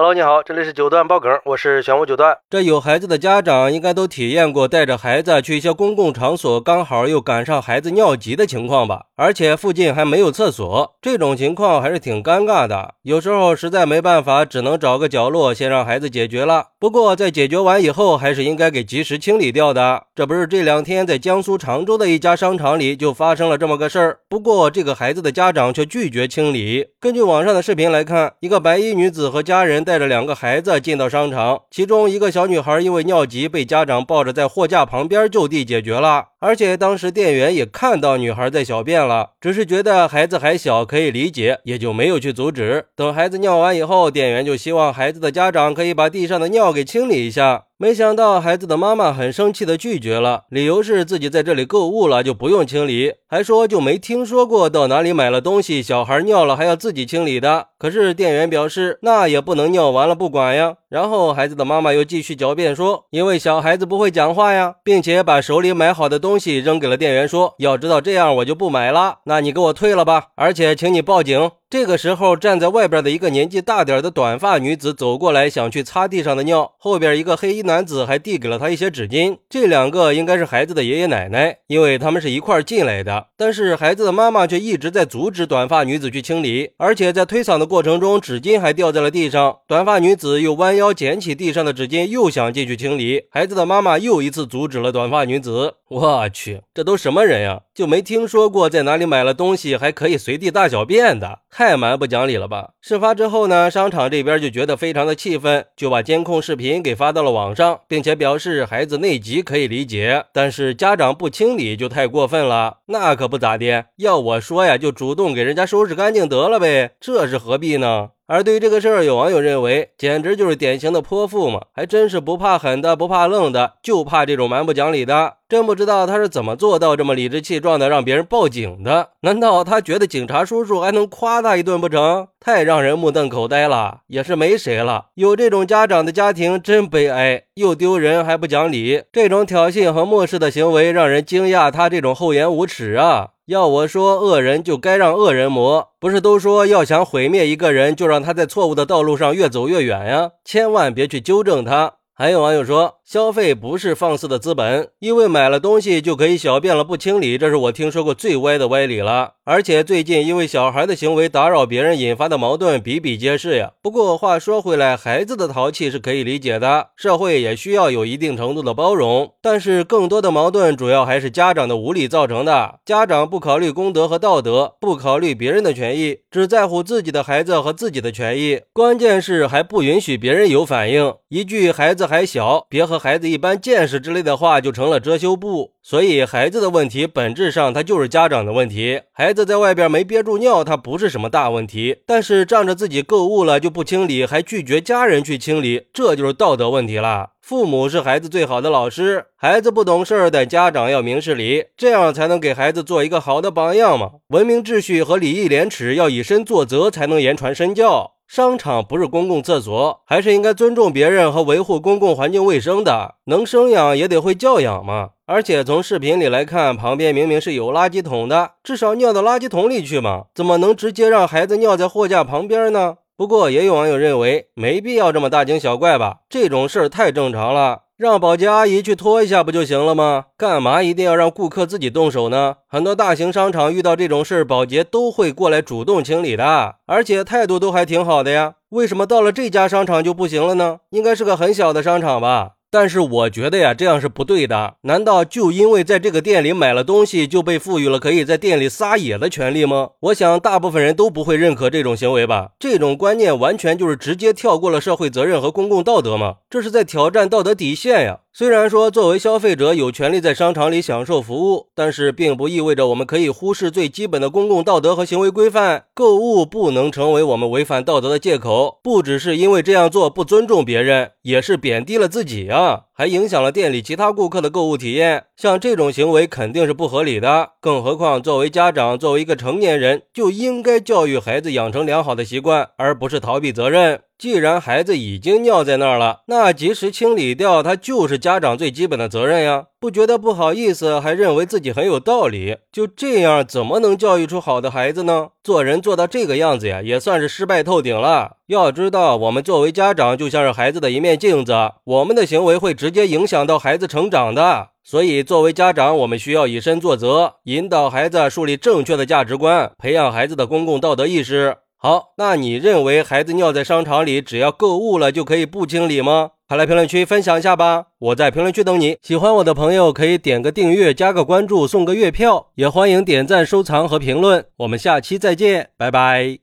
Hello，你好，这里是九段爆梗，我是玄武九段。这有孩子的家长应该都体验过带着孩子去一些公共场所，刚好又赶上孩子尿急的情况吧？而且附近还没有厕所，这种情况还是挺尴尬的。有时候实在没办法，只能找个角落先让孩子解决了。不过在解决完以后，还是应该给及时清理掉的。这不是这两天在江苏常州的一家商场里就发生了这么个事儿。不过这个孩子的家长却拒绝清理。根据网上的视频来看，一个白衣女子和家人。带着两个孩子进到商场，其中一个小女孩因为尿急被家长抱着在货架旁边就地解决了。而且当时店员也看到女孩在小便了，只是觉得孩子还小可以理解，也就没有去阻止。等孩子尿完以后，店员就希望孩子的家长可以把地上的尿给清理一下。没想到孩子的妈妈很生气的拒绝了，理由是自己在这里购物了就不用清理，还说就没听说过到哪里买了东西小孩尿了还要自己清理的。可是店员表示那也不能尿完了不管呀。然后孩子的妈妈又继续狡辩说，因为小孩子不会讲话呀，并且把手里买好的东西扔给了店员，说要知道这样我就不买了，那你给我退了吧，而且请你报警。这个时候，站在外边的一个年纪大点的短发女子走过来，想去擦地上的尿。后边一个黑衣男子还递给了她一些纸巾。这两个应该是孩子的爷爷奶奶，因为他们是一块进来的。但是孩子的妈妈却一直在阻止短发女子去清理，而且在推搡的过程中，纸巾还掉在了地上。短发女子又弯腰捡起地上的纸巾，又想进去清理。孩子的妈妈又一次阻止了短发女子。我去，这都什么人呀？就没听说过在哪里买了东西还可以随地大小便的？太蛮不讲理了吧！事发之后呢，商场这边就觉得非常的气愤，就把监控视频给发到了网上，并且表示孩子内急可以理解，但是家长不清理就太过分了，那可不咋的。要我说呀，就主动给人家收拾干净得了呗，这是何必呢？而对于这个事儿，有网友认为，简直就是典型的泼妇嘛，还真是不怕狠的，不怕愣的，就怕这种蛮不讲理的。真不知道他是怎么做到这么理直气壮的让别人报警的？难道他觉得警察叔叔还能夸他一顿不成？太让人目瞪口呆了，也是没谁了。有这种家长的家庭真悲哀，又丢人还不讲理，这种挑衅和漠视的行为让人惊讶。他这种厚颜无耻啊！要我说，恶人就该让恶人磨。不是都说要想毁灭一个人，就让他在错误的道路上越走越远呀？千万别去纠正他。还有网友说，消费不是放肆的资本，因为买了东西就可以小便了不清理，这是我听说过最歪的歪理了。而且最近因为小孩的行为打扰别人引发的矛盾比比皆是呀。不过话说回来，孩子的淘气是可以理解的，社会也需要有一定程度的包容。但是更多的矛盾主要还是家长的无理造成的。家长不考虑公德和道德，不考虑别人的权益，只在乎自己的孩子和自己的权益，关键是还不允许别人有反应。一句孩子。还小，别和孩子一般见识之类的话，就成了遮羞布。所以孩子的问题本质上他就是家长的问题。孩子在外边没憋住尿，他不是什么大问题。但是仗着自己购物了就不清理，还拒绝家人去清理，这就是道德问题了。父母是孩子最好的老师，孩子不懂事儿，但家长要明事理，这样才能给孩子做一个好的榜样嘛。文明秩序和礼义廉耻要以身作则，才能言传身教。商场不是公共厕所，还是应该尊重别人和维护公共环境卫生的。能生养也得会教养嘛。而且从视频里来看，旁边明明是有垃圾桶的，至少尿到垃圾桶里去嘛，怎么能直接让孩子尿在货架旁边呢？不过也有网友认为，没必要这么大惊小怪吧，这种事儿太正常了。让保洁阿姨去拖一下不就行了吗？干嘛一定要让顾客自己动手呢？很多大型商场遇到这种事，保洁都会过来主动清理的，而且态度都还挺好的呀。为什么到了这家商场就不行了呢？应该是个很小的商场吧？但是我觉得呀，这样是不对的。难道就因为在这个店里买了东西，就被赋予了可以在店里撒野的权利吗？我想大部分人都不会认可这种行为吧。这种观念完全就是直接跳过了社会责任和公共道德嘛，这是在挑战道德底线呀。虽然说作为消费者有权利在商场里享受服务，但是并不意味着我们可以忽视最基本的公共道德和行为规范。购物不能成为我们违反道德的借口，不只是因为这样做不尊重别人，也是贬低了自己啊，还影响了店里其他顾客的购物体验。像这种行为肯定是不合理的。更何况作为家长，作为一个成年人，就应该教育孩子养成良好的习惯，而不是逃避责任。既然孩子已经尿在那儿了，那及时清理掉，它就是家长最基本的责任呀。不觉得不好意思，还认为自己很有道理，就这样怎么能教育出好的孩子呢？做人做到这个样子呀，也算是失败透顶了。要知道，我们作为家长就像是孩子的一面镜子，我们的行为会直接影响到孩子成长的。所以，作为家长，我们需要以身作则，引导孩子树立正确的价值观，培养孩子的公共道德意识。好，那你认为孩子尿在商场里，只要购物了就可以不清理吗？快来评论区分享一下吧！我在评论区等你。喜欢我的朋友可以点个订阅、加个关注、送个月票，也欢迎点赞、收藏和评论。我们下期再见，拜拜。